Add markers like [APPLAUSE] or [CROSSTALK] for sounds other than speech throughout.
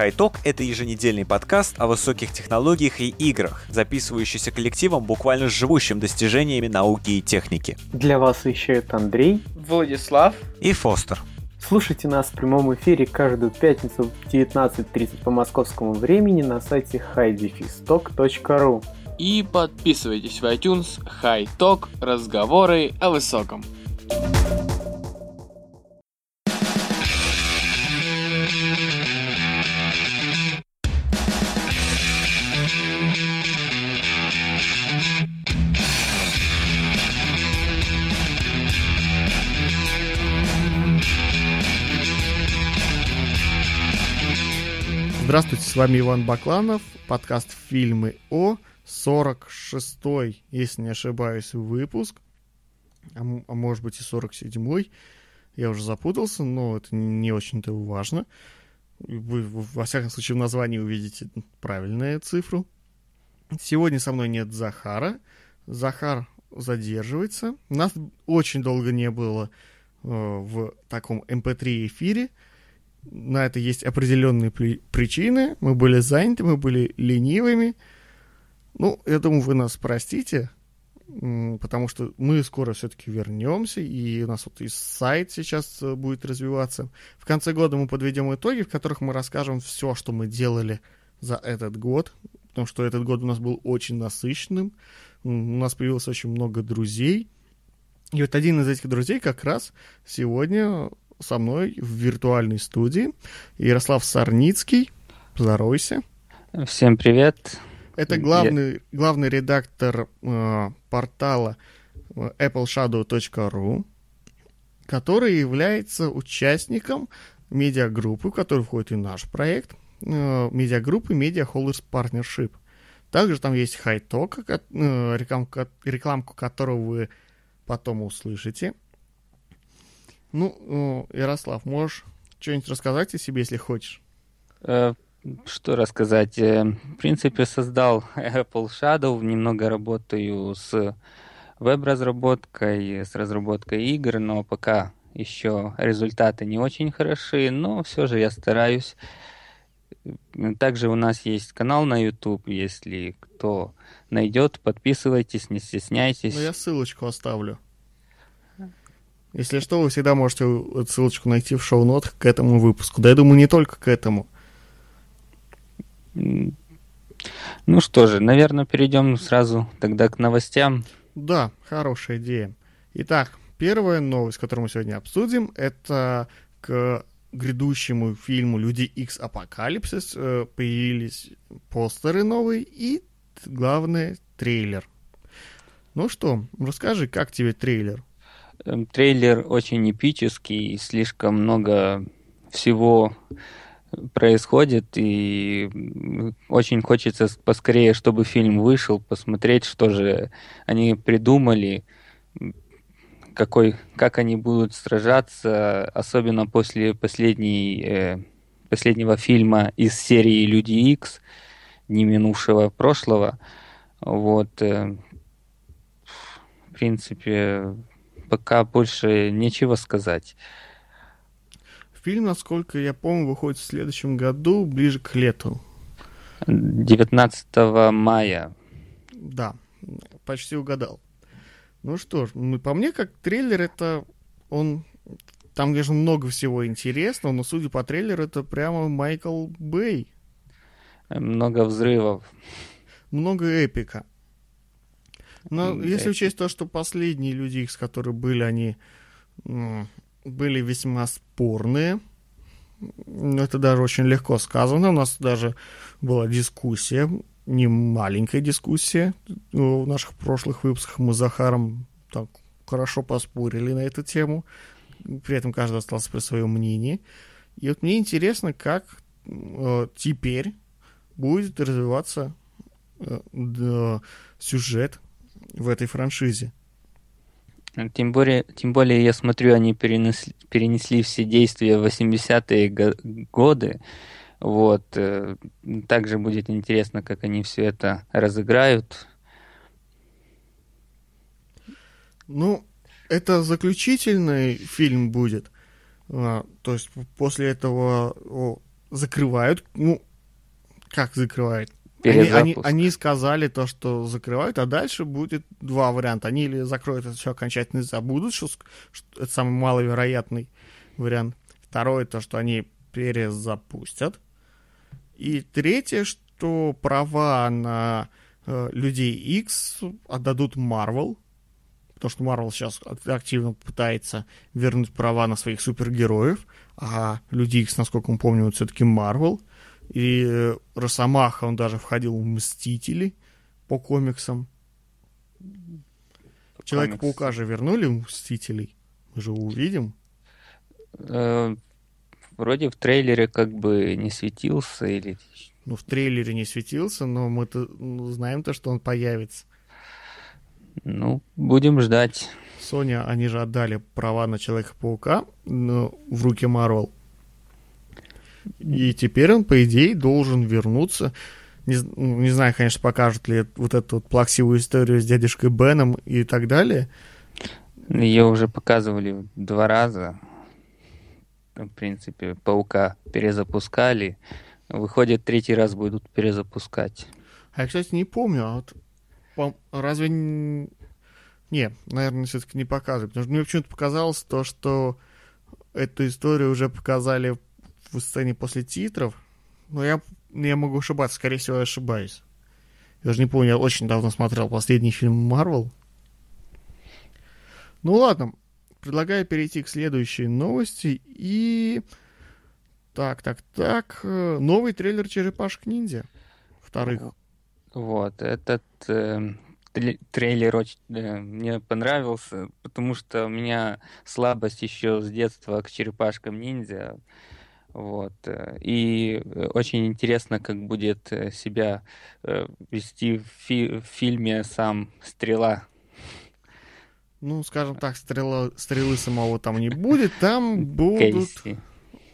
High это еженедельный подкаст о высоких технологиях и играх, записывающийся коллективом, буквально живущим достижениями науки и техники. Для вас вещают Андрей, Владислав и Фостер. Слушайте нас в прямом эфире каждую пятницу в 19.30 по московскому времени на сайте highdefistock.ru И подписывайтесь в iTunes High Talk разговоры о высоком. Здравствуйте, с вами Иван Бакланов, подкаст «Фильмы О», 46-й, если не ошибаюсь, выпуск, а, а может быть и 47-й, я уже запутался, но это не очень-то важно. Вы, во всяком случае, в названии увидите правильную цифру. Сегодня со мной нет Захара. Захар задерживается. Нас очень долго не было э, в таком MP3 эм эфире на это есть определенные при- причины. Мы были заняты, мы были ленивыми. Ну, я думаю, вы нас простите, потому что мы скоро все-таки вернемся, и у нас вот и сайт сейчас э, будет развиваться. В конце года мы подведем итоги, в которых мы расскажем все, что мы делали за этот год, потому что этот год у нас был очень насыщенным, у нас появилось очень много друзей. И вот один из этих друзей как раз сегодня со мной в виртуальной студии Ярослав Сарницкий. Поздоровайся. Всем привет. Это главный, Я... главный редактор э, портала э, appleshadow.ru, который является участником медиагруппы, в которую входит и наш проект, э, медиагруппы Media Holders Partnership. Также там есть High э, рекламку, рекламку которого вы потом услышите. Ну, Ярослав, можешь что-нибудь рассказать о себе, если хочешь? Э, что рассказать? Э, в принципе, создал Apple Shadow, немного работаю с веб-разработкой, с разработкой игр, но пока еще результаты не очень хороши, но все же я стараюсь. Также у нас есть канал на YouTube, если кто найдет, подписывайтесь, не стесняйтесь. Ну, я ссылочку оставлю. Если что, вы всегда можете ссылочку найти в шоу-нотах к этому выпуску. Да я думаю, не только к этому. Ну что же, наверное, перейдем сразу тогда к новостям. Да, хорошая идея. Итак, первая новость, которую мы сегодня обсудим, это к грядущему фильму «Люди X Апокалипсис» э, появились постеры новые и, главное, трейлер. Ну что, расскажи, как тебе трейлер? Эм, трейлер очень эпический, слишком много всего происходит, и очень хочется поскорее, чтобы фильм вышел, посмотреть, что же они придумали, какой, как они будут сражаться, особенно после последней, э, последнего фильма из серии «Люди Икс», не минувшего прошлого. Вот, э, в принципе, пока больше нечего сказать. Фильм, насколько я помню, выходит в следующем году, ближе к лету. 19 мая. Да, почти угадал. Ну что ж, по мне, как трейлер, это он... Там, конечно, много всего интересного, но, судя по трейлеру, это прямо Майкл Бэй. Много взрывов. Много эпика. Но mm, если учесть то, что последние люди, с которые были, они были весьма спорные, это даже очень легко сказано. У нас даже была дискуссия, не маленькая дискуссия в наших прошлых выпусках. Мы с Захаром так хорошо поспорили на эту тему. При этом каждый остался при своем мнении. И вот мне интересно, как э, теперь будет развиваться э, сюжет в этой франшизе. Тем более, тем более, я смотрю, они перенесли, перенесли все действия в 80-е годы. Вот. Э, также будет интересно, как они все это разыграют. Ну, это заключительный фильм будет. А, то есть после этого о, закрывают. Ну, как закрывают? Они, они, Перезапуск. они сказали то, что закрывают, а дальше будет два варианта. Они или закроют это все окончательно и забудут, что, что это самый маловероятный вариант. Второе, то, что они перезапустят. И третье, что права на э, Людей X отдадут Marvel, потому что Marvel сейчас ак- активно пытается вернуть права на своих супергероев, а Люди X, насколько мы помним, все-таки Marvel. И э, Росомаха, он даже входил в Мстители по комиксам. Человека-паука же вернули в Мстителей. Мы же увидим. Э, Вроде в трейлере как бы не светился или... Ну, в трейлере не светился, но мы-то ну, знаем то, что он появится. Ну, будем ждать. Sony, они же отдали права на Человека-паука в руки Marvel. И теперь он, по идее, должен вернуться. Не, ну, не знаю, конечно, покажут ли вот эту вот плаксивую историю с дядюшкой Беном и так далее. Ее уже показывали два раза. В принципе, паука перезапускали. Выходит, третий раз будут перезапускать. А я, кстати, не помню, а вот разве... Не, наверное, все-таки не показывают. Потому что мне почему-то показалось то, что эту историю уже показали в сцене после титров. Но я, я могу ошибаться, скорее всего, я ошибаюсь. Я даже не помню, я очень давно смотрел последний фильм Марвел. Ну ладно, предлагаю перейти к следующей новости. И... Так, так, так. э, Новый трейлер Черепашек Ниндзя. Вторых. Вот, этот э, тре- трейлер очень э, мне понравился, потому что у меня слабость еще с детства к черепашкам ниндзя. Вот. э, И э, очень интересно, как будет э, себя вести в, фи- в фильме сам Стрела. Ну, скажем так, стрела, стрелы самого там не будет. Там [LAUGHS] будут...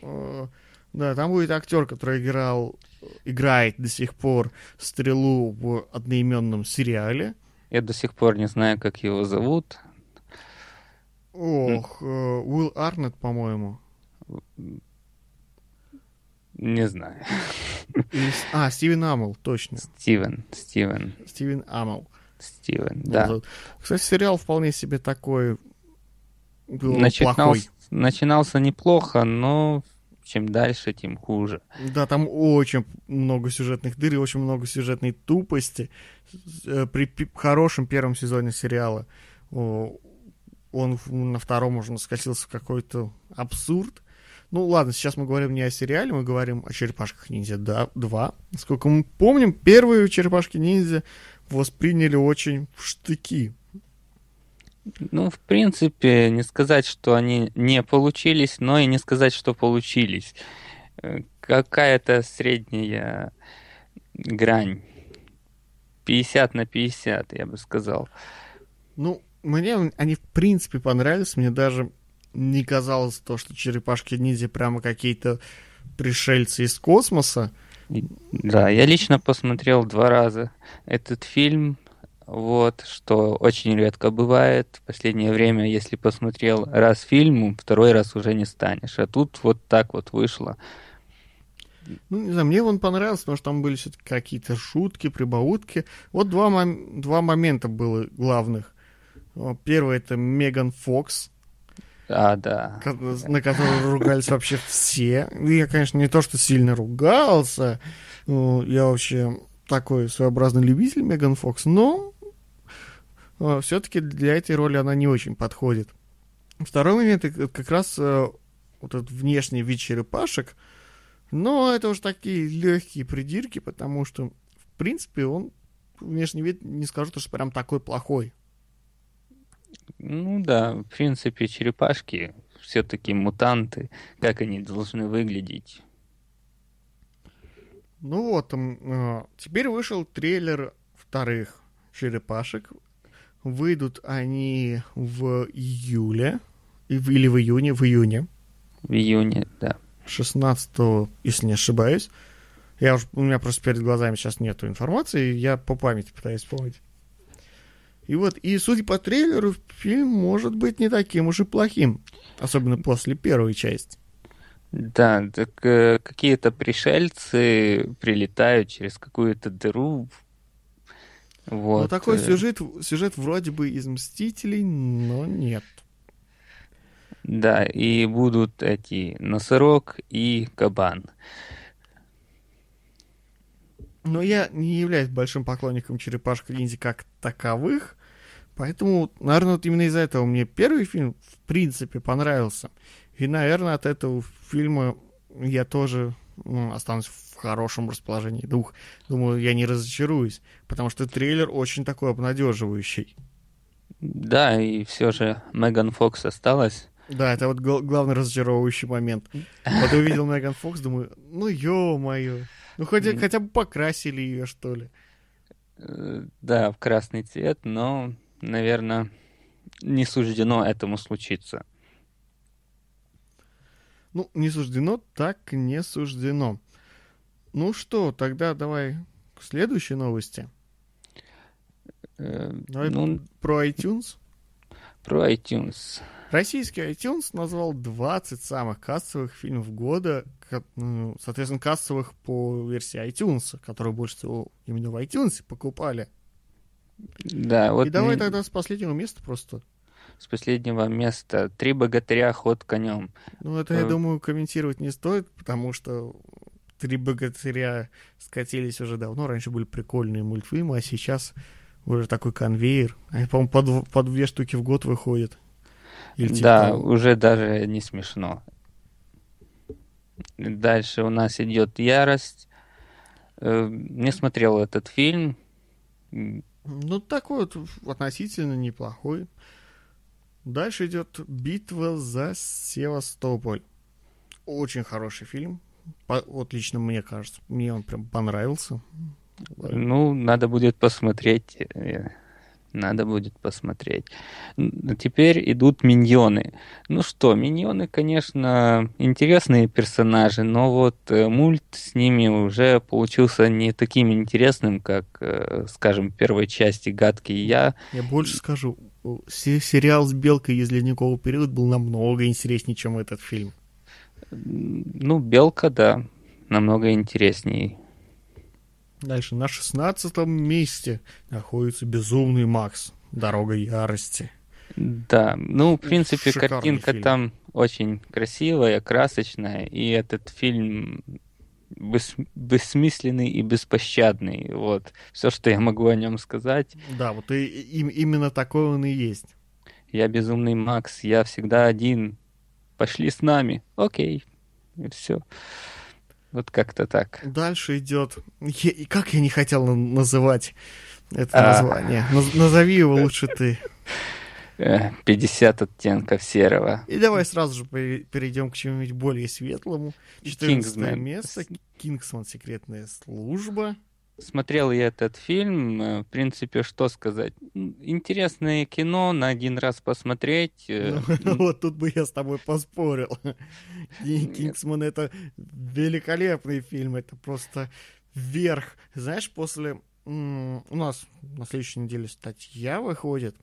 Э, да, там будет актер, который играл, играет до сих пор стрелу в одноименном сериале. Я до сих пор не знаю, как его зовут. Ох, э, Уилл Арнет, по-моему. Не знаю. А, Стивен Амел, точно. Стивен. Стивен. Стивен Амел. Стивен, да. зовут. Кстати, сериал вполне себе такой был Начинался, плохой. начинался неплохо, но чем дальше, тем хуже. Да, там очень много сюжетных дыр и очень много сюжетной тупости. Э, При хорошем первом сезоне сериала он на втором уже скатился в какой-то абсурд. Ну ладно, сейчас мы говорим не о сериале, мы говорим о черепашках ниндзя да, 2. Сколько мы помним, первые черепашки ниндзя восприняли очень в штыки. Ну, в принципе, не сказать, что они не получились, но и не сказать, что получились. Э, Какая-то средняя грань. 50 на 50, я бы сказал. Ну, мне они в принципе понравились. Мне даже не казалось то, что черепашки ниндзя прямо какие-то пришельцы из космоса. Да, я лично посмотрел два раза этот фильм. Вот, что очень редко бывает. В последнее время, если посмотрел раз фильм, второй раз уже не станешь. А тут вот так вот вышло. Ну, не знаю, мне он понравился, потому что там были все-таки какие-то шутки, прибаутки. Вот два, мом- два момента было главных. Первый это Меган Фокс, А, да. на которую ругались вообще все. Я, конечно, не то, что сильно ругался. ну, Я вообще такой своеобразный любитель Меган Фокс, но все-таки для этой роли она не очень подходит. Второй момент это как раз э, вот этот внешний вид черепашек. Но это уж такие легкие придирки, потому что, в принципе, он внешний вид не скажу, что прям такой плохой. Ну да, в принципе, черепашки все-таки мутанты. Как они должны выглядеть? Ну вот, э, теперь вышел трейлер вторых черепашек. Выйдут они в июле, или в июне, в июне, В июне, да. 16 если не ошибаюсь. Я уж, у меня просто перед глазами сейчас нету информации, я по памяти пытаюсь вспомнить. И вот, и судя по трейлеру, фильм может быть не таким уж и плохим. Особенно после первой части. Да, так э, какие-то пришельцы прилетают через какую-то дыру. Вот. Ну, такой э, сюжет, сюжет вроде бы из «Мстителей», но нет. Да, и будут эти носорог и кабан. Но я не являюсь большим поклонником черепашек ниндзя как таковых, поэтому, наверное, вот именно из-за этого мне первый фильм в принципе понравился. И, наверное, от этого фильма я тоже ну, останусь в хорошем расположении дух. Думаю, я не разочаруюсь, потому что трейлер очень такой обнадеживающий. Да, и все же Меган Фокс осталась. Да, это вот гл- главный разочаровывающий момент. Вот увидел Меган Фокс, думаю, ну ё-моё. Ну хотя, хотя бы покрасили ее, что ли. Э, Да, в красный цвет, но, наверное, не суждено этому случиться. Ну, не суждено, так не суждено. Ну что, тогда давай к следующей новости. Э, Давай Ну, про iTunes. про iTunes. Российский iTunes назвал 20 самых кассовых фильмов года, ну, соответственно, кассовых по версии iTunes, которые больше всего именно в iTunes покупали. Да, вот И давай тогда с последнего места просто. с последнего места «Три богатыря. Ход конем». Ну, это, я Э. думаю, комментировать не стоит, потому что «Три богатыря» скатились уже давно. Раньше были прикольные мультфильмы, а сейчас уже такой конвейер. Они, по-моему, по, дв- по две штуки в год выходят. Или типа да, того. уже даже не смешно. Дальше у нас идет «Ярость». Э, Не смотрел этот фильм. Ну, такой вот относительно неплохой. Дальше идет «Битва за Севастополь». Очень хороший фильм. По- вот лично мне кажется. Мне он прям понравился. Ну, надо будет посмотреть. Надо будет посмотреть. Теперь идут миньоны. Ну что, миньоны, конечно, интересные персонажи, но вот э, мульт с ними уже получился не таким интересным, как, э, скажем, в первой части «Гадкий я». Я больше скажу. се- Сериал с Белкой из ледникового периода был намного интереснее, чем этот фильм. Ну, «Белка», да, намного интереснее. Дальше на шестнадцатом месте находится «Безумный Макс. Дорога ярости». Да, ну, в принципе, Шикарный картинка фильм. там очень красивая, красочная, и этот фильм бес- бессмысленный и беспощадный. Вот, все, что я могу о нем сказать. Да, вот и, им- именно такой он и есть. Я безумный Макс, я всегда один. Пошли с нами. Окей. И все. Вот как-то так. Дальше идет... Я- и как я не хотел на- называть это А. название. Наз- назови его лучше ты. Э, 50 оттенков серого. И давай сразу же пере- перейдем к чему-нибудь более светлому. 14 Кингсмен. место. Кингсман. Секретная служба. Смотрел я этот фильм, э, в принципе, что сказать. Интересное кино, на один раз посмотреть. э, Ну, [LAUGHS] Вот тут бы я с тобой поспорил. [LAUGHS] Кингсман это великолепный фильм. Это просто вверх. Знаешь, после... У нас на следующей неделе статья выходит.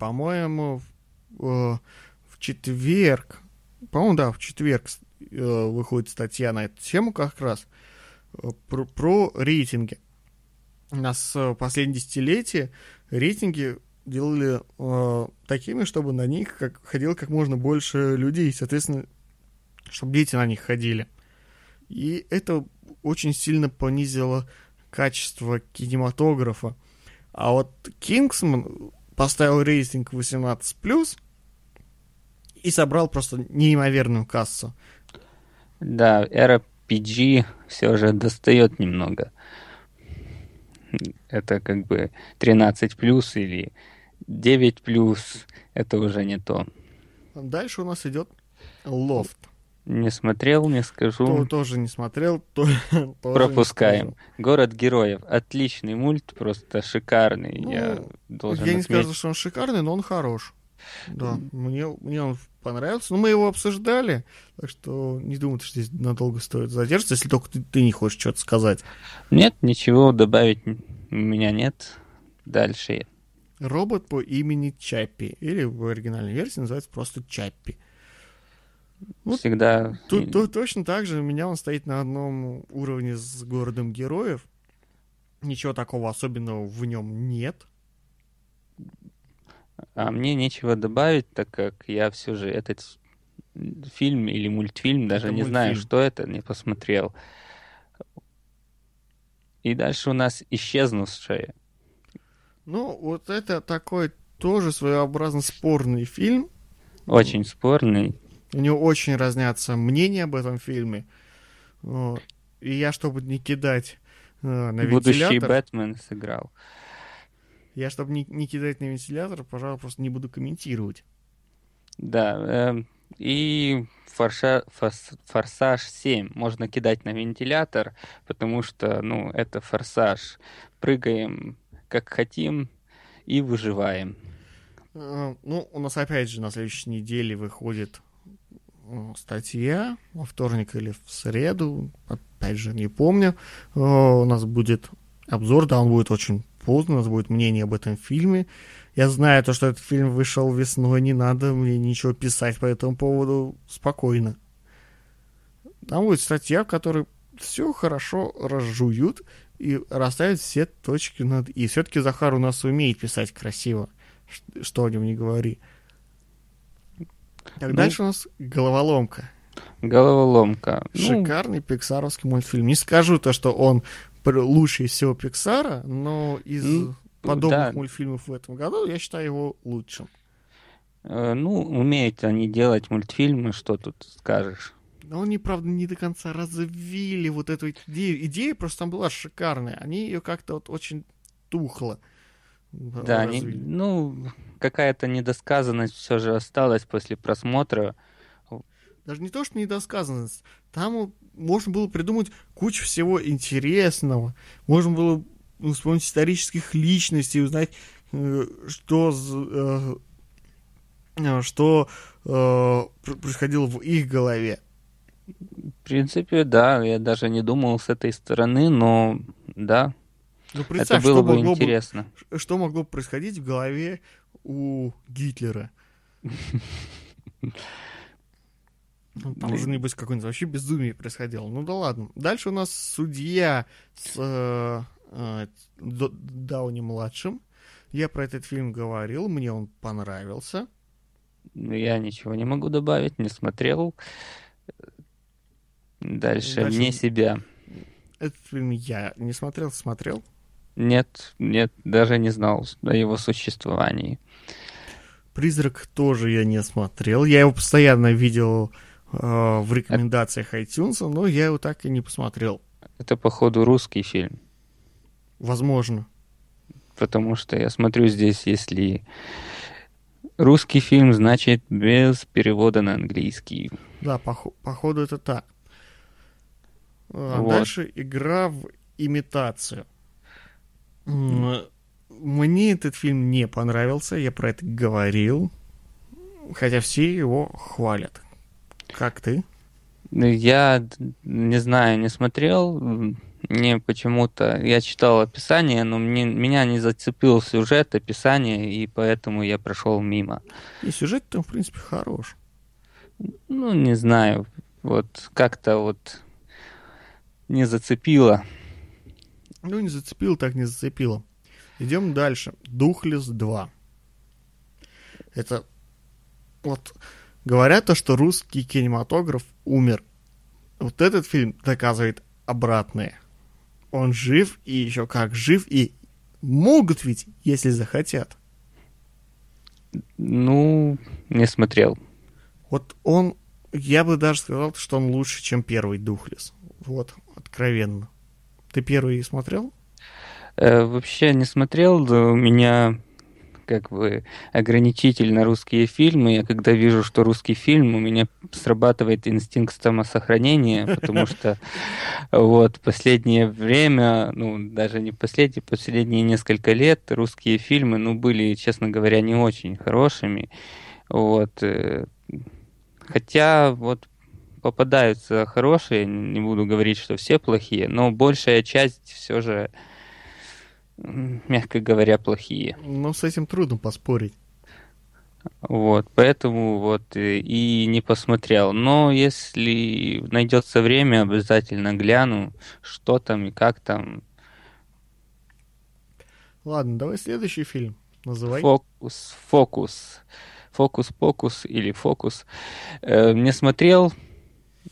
По-моему, в э, в четверг. По-моему, да, в четверг выходит статья на эту тему как раз. Э, Про, про рейтинги. У нас э, последние десятилетия рейтинги делали э, такими, чтобы на них как, ходило как можно больше людей, соответственно, чтобы дети на них ходили. И это очень сильно понизило качество кинематографа. А вот Кингсман поставил рейтинг 18+, и собрал просто неимоверную кассу. Да, эра PG все же достает немного. Это как бы 13 плюс или 9 плюс. Это уже не то. Дальше у нас идет Лофт. Не смотрел, не скажу. тоже не смотрел, то тоже не Пропускаем. скажу. Город героев. Отличный мульт, просто шикарный. Ну, Я должен Я не отметить. скажу, что он шикарный, но он хорош. Да, мне, мне он понравился. Но мы его обсуждали, так что не думаю, что здесь надолго стоит задержаться, если только ты, ты не хочешь что-то сказать. Нет, ничего добавить у меня нет. Дальше. Робот по имени Чаппи, или в оригинальной версии называется просто Чаппи. Ну, Всегда... Тут, тут точно так же у меня он стоит на одном уровне с городом героев. Ничего такого особенного в нем нет. А мне нечего добавить, так как я все же этот фильм или мультфильм, даже Это не знаю, мультфильм. что это, не посмотрел. И дальше у нас исчезнувшая. Ну, вот это такой тоже своеобразно спорный фильм. Очень спорный. У него очень разнятся мнения об этом фильме. И я, чтобы не кидать э, на Будущий вентилятор, Бэтмен сыграл. Я, чтобы не, не кидать на вентилятор, пожалуй, просто не буду комментировать. Да. эм, и форша- фос- Форсаж 7 можно кидать на вентилятор, потому что, ну, это форсаж. Прыгаем как хотим и выживаем. Э, Ну, у нас опять же на следующей неделе выходит э, статья во вторник или в среду, опять же не помню. Э, У нас будет обзор, да, он будет очень поздно, у нас будет мнение об этом фильме. Я знаю то, что этот фильм вышел весной, не надо мне ничего писать по этому поводу спокойно. Там будет статья, в которой все хорошо разжуют и расставят все точки над «и». Все-таки Захар у нас умеет писать красиво, что о нем не говори. Так, Ну, дальше у нас головоломка. Головоломка. Ну, Шикарный пиксаровский мультфильм. Не скажу то, что он лучший из всего Пиксара, но из Ну, подобных да. мультфильмов в этом году я считаю его лучшим. Э, Ну, умеют они делать мультфильмы, что тут скажешь. Но они, правда, не до конца развили вот эту идею. Идея просто там была шикарная. Они ее как-то вот очень тухло э, Да, они, ну, какая-то недосказанность все же осталась после просмотра. Даже не то, что недосказанность. Там можно было придумать кучу всего интересного. Можно было ну, вспомнить исторических личностей, узнать, э, что, э, э, что э, пр- происходило в их голове. В принципе, да, я даже не думал с этой стороны, но да, Ну, это было бы могло бы, интересно. что могло бы происходить в голове у Гитлера. [LAUGHS] Ну, Там уже, небось, какое-нибудь вообще безумие происходило. Ну да ладно. Дальше у нас судья с э, э, Дауни-младшим. Я про этот фильм говорил, мне он понравился. Я ничего не могу добавить, не смотрел. Дальше, Дальше- вне себя. Этот фильм я не смотрел, смотрел. Нет, нет, даже не знал о его существовании. «Призрак» тоже я не смотрел. Я его постоянно видел в рекомендациях iTunes, но я его так и не посмотрел. Это, походу, русский фильм. Возможно. Потому что я смотрю здесь, если русский фильм, значит без перевода на английский. Да, пох- походу это так. А, Вот. Дальше игра в имитацию. Мне этот фильм не понравился, я про это говорил. Хотя все его хвалят. Как ты? Я не знаю, не смотрел. М, Мне почему-то... Я читал описание, но мне, меня не зацепил сюжет, описание, и поэтому я прошел мимо. И сюжет там, в принципе, хорош. Ну, не знаю. Вот как-то вот не зацепило. Ну, не зацепило, так не зацепило. Идем дальше. Духлес 2. Это вот говорят то, что русский кинематограф умер. Вот этот фильм доказывает обратное. Он жив и еще как жив, и могут ведь, если захотят. Ну, не смотрел. Вот он, я бы даже сказал, что он лучше, чем первый Духлес. Вот, откровенно. Ты первый смотрел? Э, вообще не смотрел, да у меня как бы ограничитель на русские фильмы. Я когда вижу, что русский фильм, у меня срабатывает инстинкт самосохранения, потому [LAUGHS] что вот последнее время, ну даже не последние, последние несколько лет русские фильмы, ну были, честно говоря, не очень хорошими. Вот. э, Хотя вот попадаются хорошие, не буду говорить, что все плохие, но большая часть все же, мягко говоря, плохие. Ну, с этим трудно поспорить. Вот, поэтому вот и, и не посмотрел. Но если найдется время, обязательно гляну, что там и как там. Ладно, давай следующий фильм. Называй. Фокус, фокус. Фокус-покус или фокус. Э, не смотрел,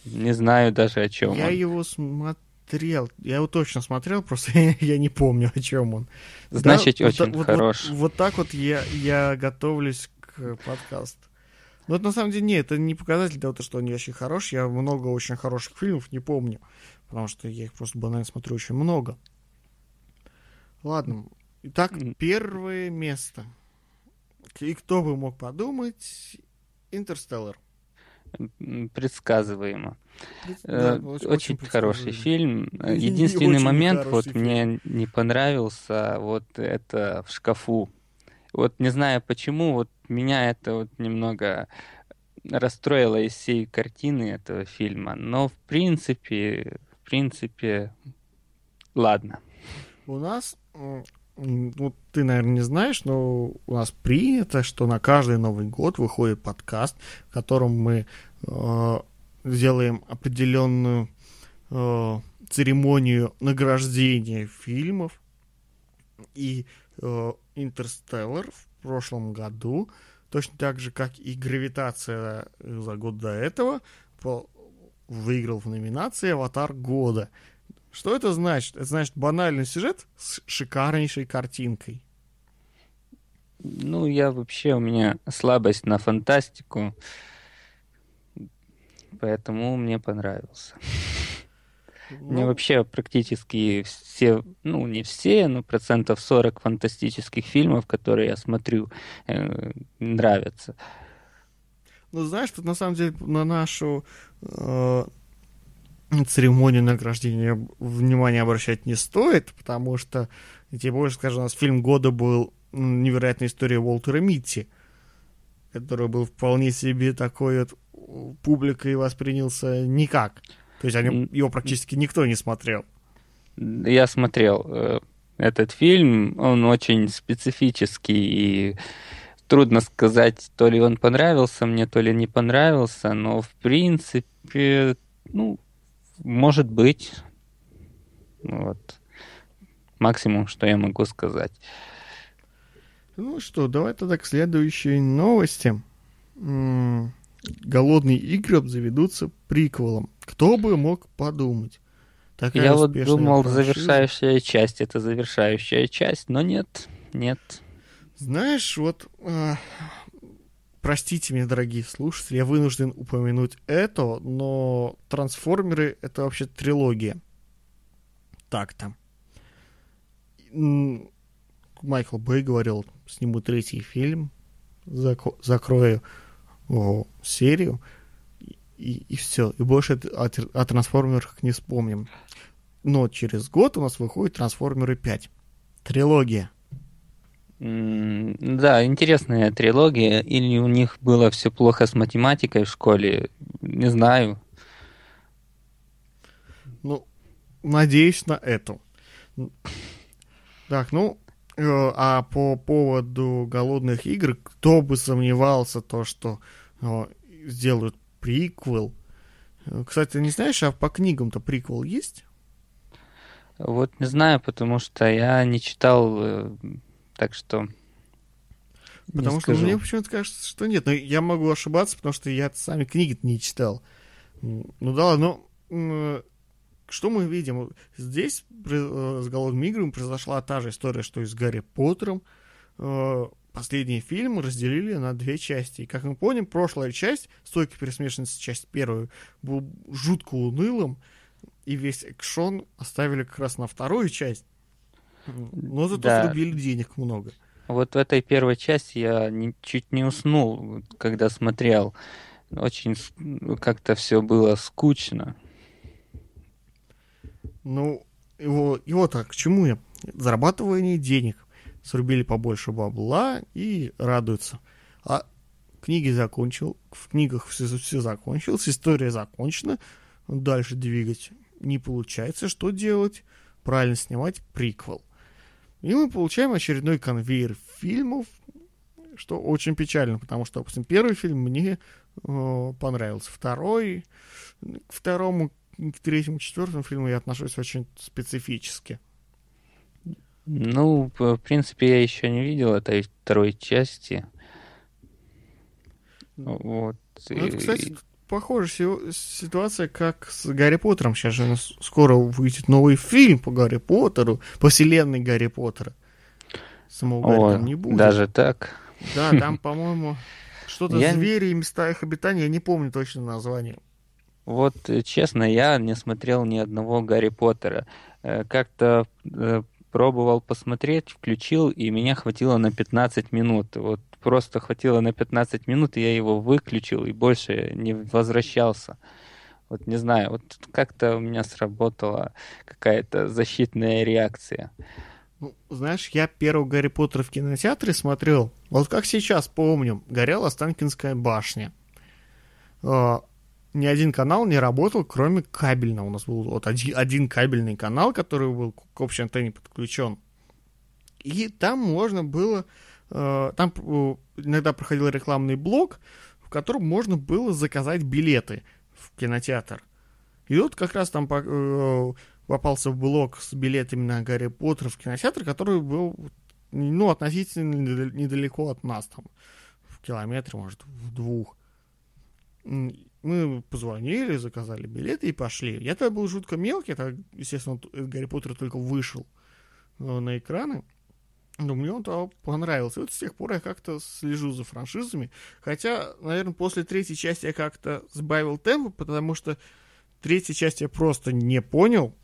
не знаю даже о чем. Я он. его смотрел. Я его точно смотрел, просто [LAUGHS] я не помню, о чем он. Значит, Да, очень вот, вот- хорош. Вот, вот так вот я, я готовлюсь к подкасту. Но это на самом деле нет, это не показатель того, что он не очень хорош. Я много очень хороших фильмов не помню, потому что я их просто банально смотрю очень много. Ладно. Итак, первое место. И кто бы мог подумать? Интерстеллар. Предсказываемо. Да, Э, очень- Очень, очень хороший фильм. Единственный момент, вот фильм. мне не понравился, вот это в шкафу. Вот не знаю почему, вот меня это вот немного расстроило из всей картины этого фильма. Но в принципе, в принципе, ладно. У нас, ну, ты, наверное, не знаешь, но у нас принято, что на каждый Новый год выходит подкаст, в котором мы э, делаем определенную э, церемонию награждения фильмов. И э, «Интерстеллар» в прошлом году, точно так же, как и «Гравитация» за год до этого, выиграл в номинации «Аватар года». Что это значит? Это значит банальный сюжет с шикарнейшей картинкой. Ну, я вообще, у меня слабость на фантастику, поэтому мне понравился. Мне Ну, вообще практически все, ну не все, но процентов 40 фантастических фильмов, которые я смотрю, э, нравятся. Ну, знаешь, тут на самом деле на нашу э, церемонию награждения внимание обращать не стоит, потому что, я тебе больше скажу, у нас фильм года был «Невероятная история Уолтера Митти», который был вполне себе такой вот публикой воспринялся никак. То есть о нем- М. его практически никто не смотрел. Я смотрел э, этот фильм, он очень специфический и трудно сказать, то ли он понравился мне, то ли не понравился, но в принципе, ну, может быть, вот максимум, что я могу сказать. Ну что, давай тогда к следующей новости. М, Голодные игры обзаведутся приквелом. Кто бы мог подумать? Такая Я вот думал, франшиза. завершающая часть это завершающая часть, но нет, нет. Знаешь, вот... а, простите меня, дорогие слушатели, я вынужден упомянуть это, но Трансформеры — это вообще трилогия. Так-то. Майкл Бэй говорил, сниму третий фильм, зако- закрою о, серию, и, и все. И больше о, о трансформерах не вспомним. Но через год у нас выходит Трансформеры 5. Трилогия. Да, интересная трилогия. Или у них было все плохо с математикой в школе, не знаю. Ну, надеюсь на эту. Так, ну, э, а по поводу голодных игр, кто бы сомневался то, что э, сделают приквел. Э, Кстати, не знаешь, а по книгам-то приквел есть? Вот не знаю, потому что я не читал, так что Потому что скажу. мне почему-то кажется, что нет. Но я могу ошибаться, потому что я сами книги не читал. Ну да, ладно, но м, что мы видим? Здесь э, с голодными играми произошла та же история, что и с Гарри Поттером. Э, Последний фильм разделили на две части. И, как мы помним, прошлая часть, «Стойка пересмешанности», часть первую, был жутко унылым, и весь экшон оставили как раз на вторую часть. Но зато Да. срубили денег много. Вот в этой первой части я не- чуть не уснул, когда смотрел. Очень как-то все было скучно. Ну, его, его так, к чему я? Зарабатывание денег. Срубили побольше бабла и радуются. А книги закончил, в книгах все, все закончилось, история закончена. Дальше двигать не получается. Что делать? Правильно снимать приквел. И мы получаем очередной конвейер фильмов, что очень печально, потому что, допустим, первый фильм мне э, понравился, второй, к второму, к третьему, четвертому фильму я отношусь очень специфически. Ну, в принципе, я еще не видел этой второй части. Вот. Ну, это, кстати, похожая ситуация, как с Гарри Поттером. Сейчас же скоро выйдет новый фильм по Гарри Поттеру, по вселенной Гарри Поттера. Самого Гарри там не будет. Даже так? Да, там, по-моему, что-то я... звери и места их обитания, я не помню точно название. Вот, э, честно, я не смотрел ни одного Гарри Поттера. Э, как-то э, пробовал посмотреть, включил, и меня хватило на 15 минут. Вот просто хватило на 15 минут, и я его выключил, и больше не возвращался. Вот не знаю, вот как-то у меня сработала какая-то защитная реакция. Ну, знаешь, я первый Гарри Поттер в кинотеатре смотрел, вот как сейчас помню, горела Останкинская башня. Э, ни один канал не работал, кроме кабельного. У нас был вот один, один кабельный канал, который был к общей антенне подключен. И там можно было там э, иногда проходил рекламный блок, в котором можно было заказать билеты в кинотеатр. И вот как раз там э, попался в блок с билетами на Гарри Поттер в кинотеатр, который был, ну, относительно недалеко от нас, там, в километре, может, в двух. Мы позвонили, заказали билеты и пошли. Я тогда был жутко мелкий, тогда, естественно, Гарри Поттер только вышел на экраны. Но мне он понравился. И вот с тех пор я как-то слежу за франшизами. Хотя, наверное, после третьей части я как-то сбавил темп, потому что третья часть я просто не понял.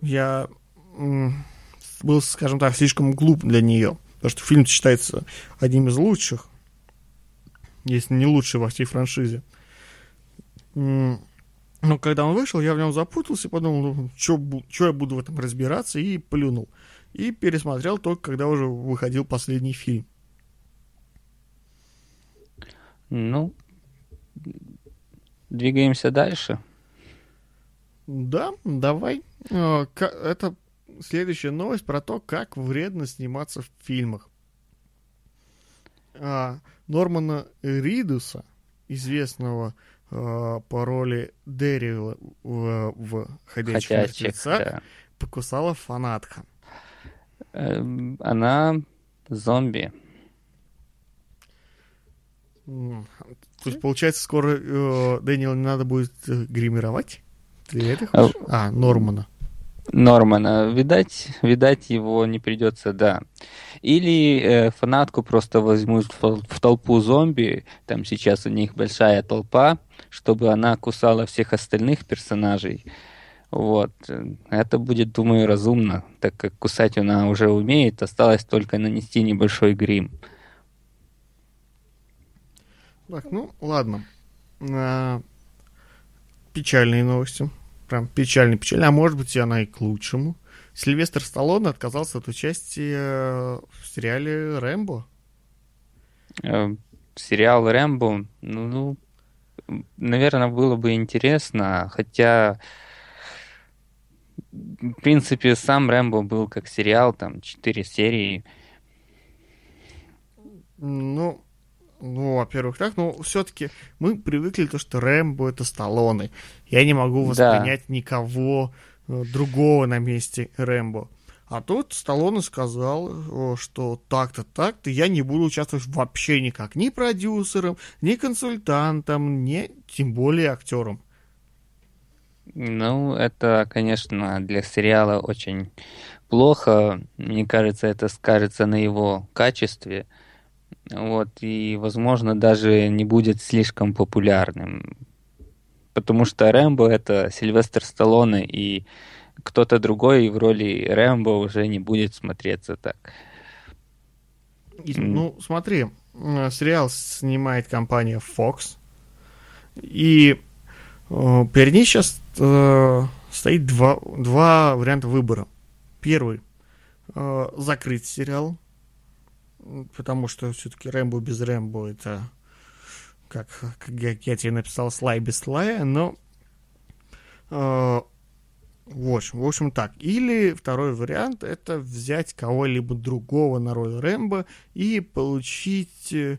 Я был, скажем так, слишком глуп для нее. Потому что фильм считается одним из лучших. Если не лучший во всей франшизе. Но когда он вышел, я в нем запутался, подумал, ну, что я буду в этом разбираться, и плюнул и пересмотрел только когда уже выходил последний фильм. Ну, двигаемся дальше. Да, давай. А, это следующая новость про то, как вредно сниматься в фильмах. А, Нормана Ридуса, известного а, по роли Дэрила в, в «Ходячих, Ходячих мертвецах», да. покусала фанатка. Эм, она зомби. То есть, получается, скоро э, Дэниела не надо будет э, гримировать? Ты это хочешь? А, а Нормана. Нормана. Видать, видать, его не придется, да. Или э, фанатку просто возьмут в, в толпу зомби, там сейчас у них большая толпа, чтобы она кусала всех остальных персонажей. Вот. Это будет, думаю, разумно, так как кусать она уже умеет, осталось только нанести небольшой грим. Так, ну, ладно. А, печальные новости. Прям печальные, печальные. А может быть, и она и к лучшему. Сильвестр Сталлоне отказался от участия в сериале «Рэмбо». Э, сериал «Рэмбо», ну, наверное, было бы интересно, хотя в принципе, сам Рэмбо был как сериал, там, четыре серии. Ну, ну, во-первых, так, но все-таки мы привыкли то, что Рэмбо это Сталлоне. Я не могу воспринять да. никого э, другого на месте Рэмбо. А тут Сталлоне сказал, что так-то, так-то я не буду участвовать вообще никак. Ни продюсером, ни консультантом, ни тем более актером. Ну, это, конечно, для сериала очень плохо. Мне кажется, это скажется на его качестве. Вот, и, возможно, даже не будет слишком популярным. Потому что Рэмбо — это Сильвестр Сталлоне, и кто-то другой в роли Рэмбо уже не будет смотреться так. Ну, смотри, сериал снимает компания Fox, и Э, перед ней сейчас э, стоит два, два варианта выбора. Первый э, закрыть сериал, потому что все-таки Рэмбо без Рэмбо это как, как я, я тебе написал слай без слая, но э, В общем, в общем так. Или второй вариант это взять кого-либо другого на роль Рэмбо и получить э,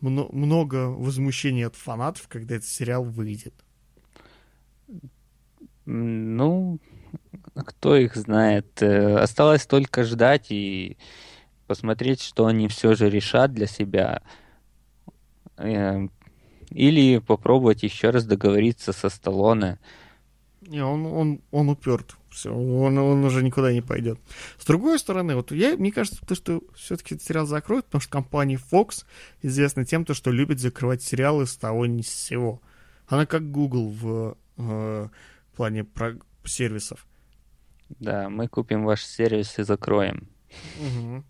много возмущений от фанатов, когда этот сериал выйдет. Ну, кто их знает. Э, осталось только ждать и посмотреть, что они все же решат для себя. Э, или попробовать еще раз договориться со Сталлоне. Не, он, он, он уперт. Все, он, он уже никуда не пойдет. С другой стороны, вот я, мне кажется, то, что все-таки сериал закроют, потому что компания Fox известна тем, то, что любит закрывать сериалы с того ни с сего. Она как Google в э, плане про сервисов. Да, мы купим ваш сервис и закроем. Угу.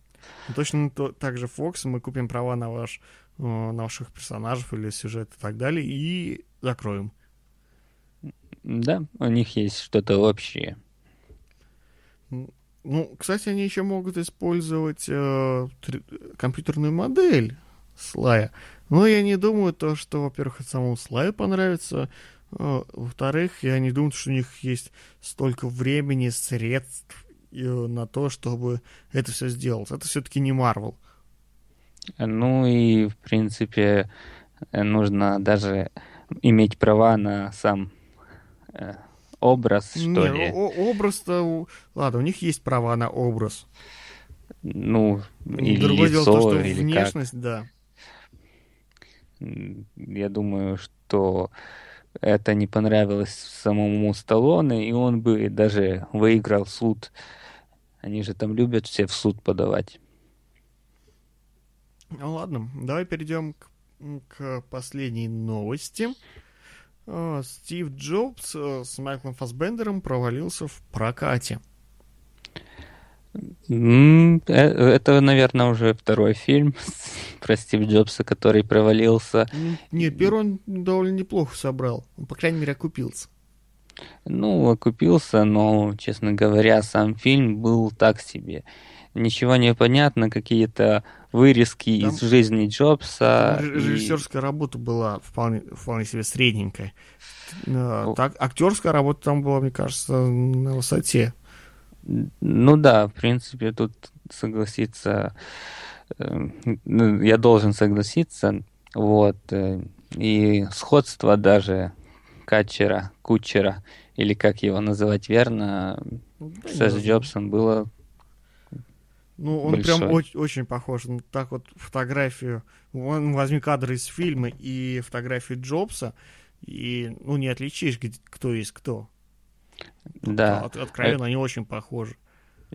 Точно то, так же Fox, мы купим права на, ваш, э, на ваших персонажей или сюжет и так далее, и закроем. Да, у них есть что-то общее. Ну, кстати, они еще могут использовать э, компьютерную модель слая. Но я не думаю, то, что, во-первых, самому слаю понравится. Э, во-вторых, я не думаю, что у них есть столько времени, средств э, на то, чтобы это все сделать. Это все-таки не Марвел. Ну и, в принципе, нужно даже иметь права на сам э, образ, что Не, ли. образ-то... Ладно, у них есть права на образ. Ну, или Другое лицо, дело, то, что или внешность, как. да. Я думаю, что это не понравилось самому Сталлоне, и он бы даже выиграл суд. Они же там любят все в суд подавать. Ну ладно, давай перейдем к, к последней новости. А, Стив Джобс э, с Майклом Фасбендером провалился в прокате. Э, это, наверное, уже второй фильм [LAUGHS] про Стив Джобса, который провалился. Не, первый он довольно неплохо собрал. Он, по крайней мере, окупился. Ну, окупился, но, честно говоря, сам фильм был так себе. Ничего не понятно, какие-то вырезки Там из жизни Джобса. Режиссерская и... работа была вполне, вполне себе средненькая. Так, актерская работа там была, мне кажется, на высоте. Ну да, в принципе, тут согласиться, э, ну, я должен согласиться, вот, э, и сходство даже Катчера, Кучера, или как его называть верно, да, со Джобсом было ну, он большой. прям очень, очень похож. Ну, так вот фотографию, он, возьми кадры из фильма и фотографию Джобса, и, ну, не отличишь, кто есть кто. Да. От, откровенно, они очень похожи.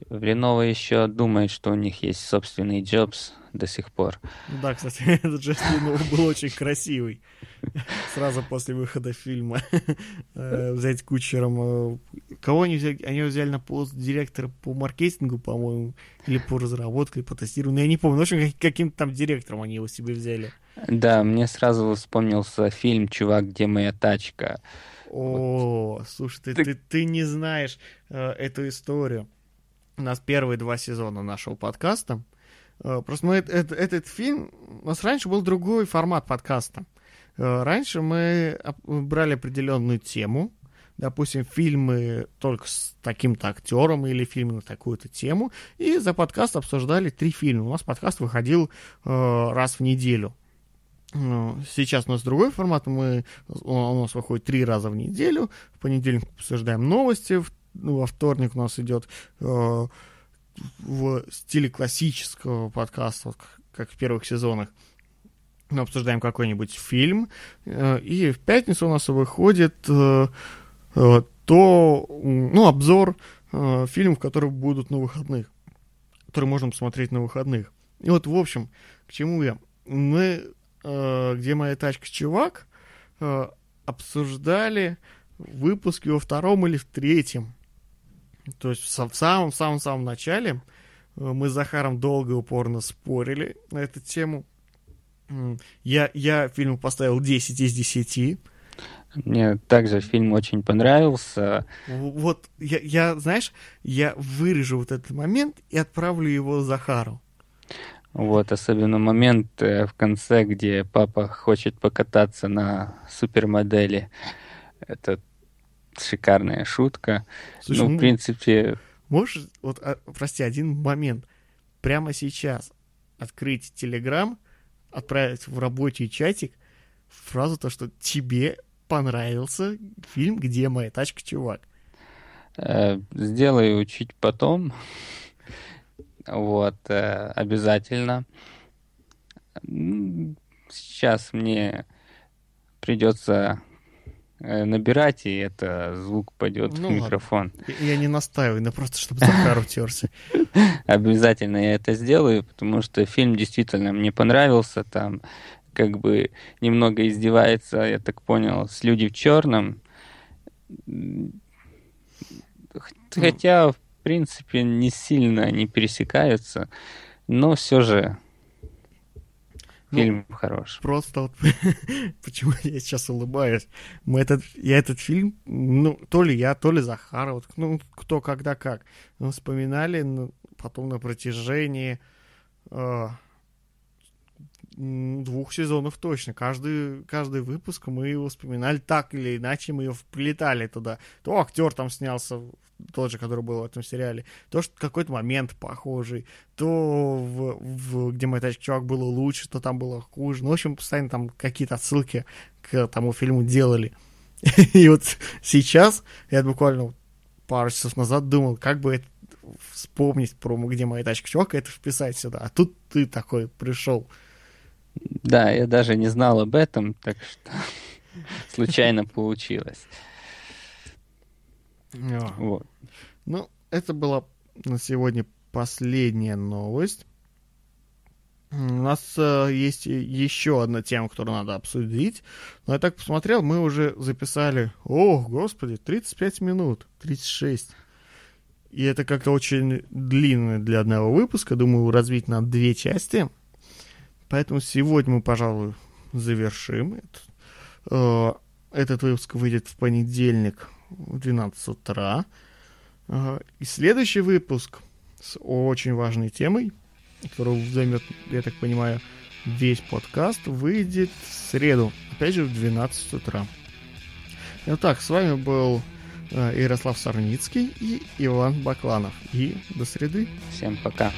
Lenovo еще думает, что у них есть собственный Джобс до сих пор. Да, кстати, [LAUGHS] этот Джесс Lenovo был очень красивый. [LAUGHS] Сразу после выхода фильма. [LAUGHS] Э, взять кучером... Э, кого они взяли? Они взяли на пост директора по маркетингу, по-моему, или по разработке, по тестированию. Ну, я не помню. В общем, каким-то там директором они его себе взяли. Да, мне сразу вспомнился фильм «Чувак, где моя тачка». О, вот. слушай, ты, ты... Ты, ты не знаешь э, эту историю. У нас первые два сезона нашего подкаста. Э, просто мы это, этот фильм... У нас раньше был другой формат подкаста. Э, раньше мы брали определенную тему, допустим, фильмы только с таким-то актером или фильмы на такую-то тему, и за подкаст обсуждали три фильма. У нас подкаст выходил э, раз в неделю. Ну, сейчас у нас другой формат, мы, у нас выходит три раза в неделю, в понедельник обсуждаем новости, ну, во вторник у нас идет э, в стиле классического подкаста, вот, как в первых сезонах. Мы обсуждаем какой-нибудь фильм, э, и в пятницу у нас выходит э, э, то, ну, обзор э, фильмов, которые будут на выходных, которые можно посмотреть на выходных. И вот, в общем, к чему я? Мы где моя тачка чувак, э, обсуждали выпуски во втором или в третьем. То есть в самом-самом-самом начале э, мы с Захаром долго и упорно спорили на эту тему. Я, я фильму поставил 10 из 10. Мне также фильм очень понравился. Вот, я, я, знаешь, я вырежу вот этот момент и отправлю его Захару. Вот, особенно момент э, в конце, где папа хочет покататься на супермодели. Это шикарная шутка. Слушай, ну, в ну, принципе, можешь, вот, а, прости, один момент. Прямо сейчас открыть Телеграм, отправить в рабочий чатик фразу то, что тебе понравился фильм «Где моя тачка, чувак?» э, сделаю чуть потом. Вот, э, обязательно. Сейчас мне придется э, набирать, и это звук пойдет Ну в ладно. микрофон. Я- Я не настаиваю, но просто чтобы Захар утерся. [LAUGHS] Обязательно я это сделаю, потому что фильм действительно мне понравился. Там как бы немного издевается, я так понял, с люди в черном. Хотя, в принципе, не сильно они пересекаются, но все же Ну, фильм хорош. Просто вот [LAUGHS] почему я сейчас улыбаюсь. Мы этот, я этот фильм, ну, то ли я, то ли Захар, вот, ну, кто, когда, как. Мы вспоминали ну, потом на протяжении э, двух сезонов точно. Каждый, каждый выпуск мы его вспоминали так или иначе, мы его вплетали туда. То актер там снялся, тот же, который был в этом сериале, то, что какой-то момент похожий, то в, в где моя тачка чувак было лучше, то там было хуже. Ну, в общем, постоянно там какие-то отсылки к тому фильму делали. [LAUGHS] И вот сейчас, я буквально пару часов назад думал, как бы это вспомнить про где моя тачка чувак, это вписать сюда. А тут ты такой пришел. Да, я даже не знал об этом, так что [LAUGHS] случайно получилось. Вот. Ну, это была на сегодня последняя новость. У нас э, есть еще одна тема, которую надо обсудить. Но я так посмотрел, мы уже записали, о, господи, 35 минут, 36. И это как-то очень длинно для одного выпуска. Думаю, развить на две части. Поэтому сегодня мы, пожалуй, завершим. это. Э, Этот выпуск выйдет в понедельник в 12 утра. Ага. И следующий выпуск с очень важной темой, которая займет, я так понимаю, весь подкаст, выйдет в среду, опять же, в 12 утра. Итак, с вами был э, Ярослав Сарницкий и Иван Бакланов. И до среды. Всем пока.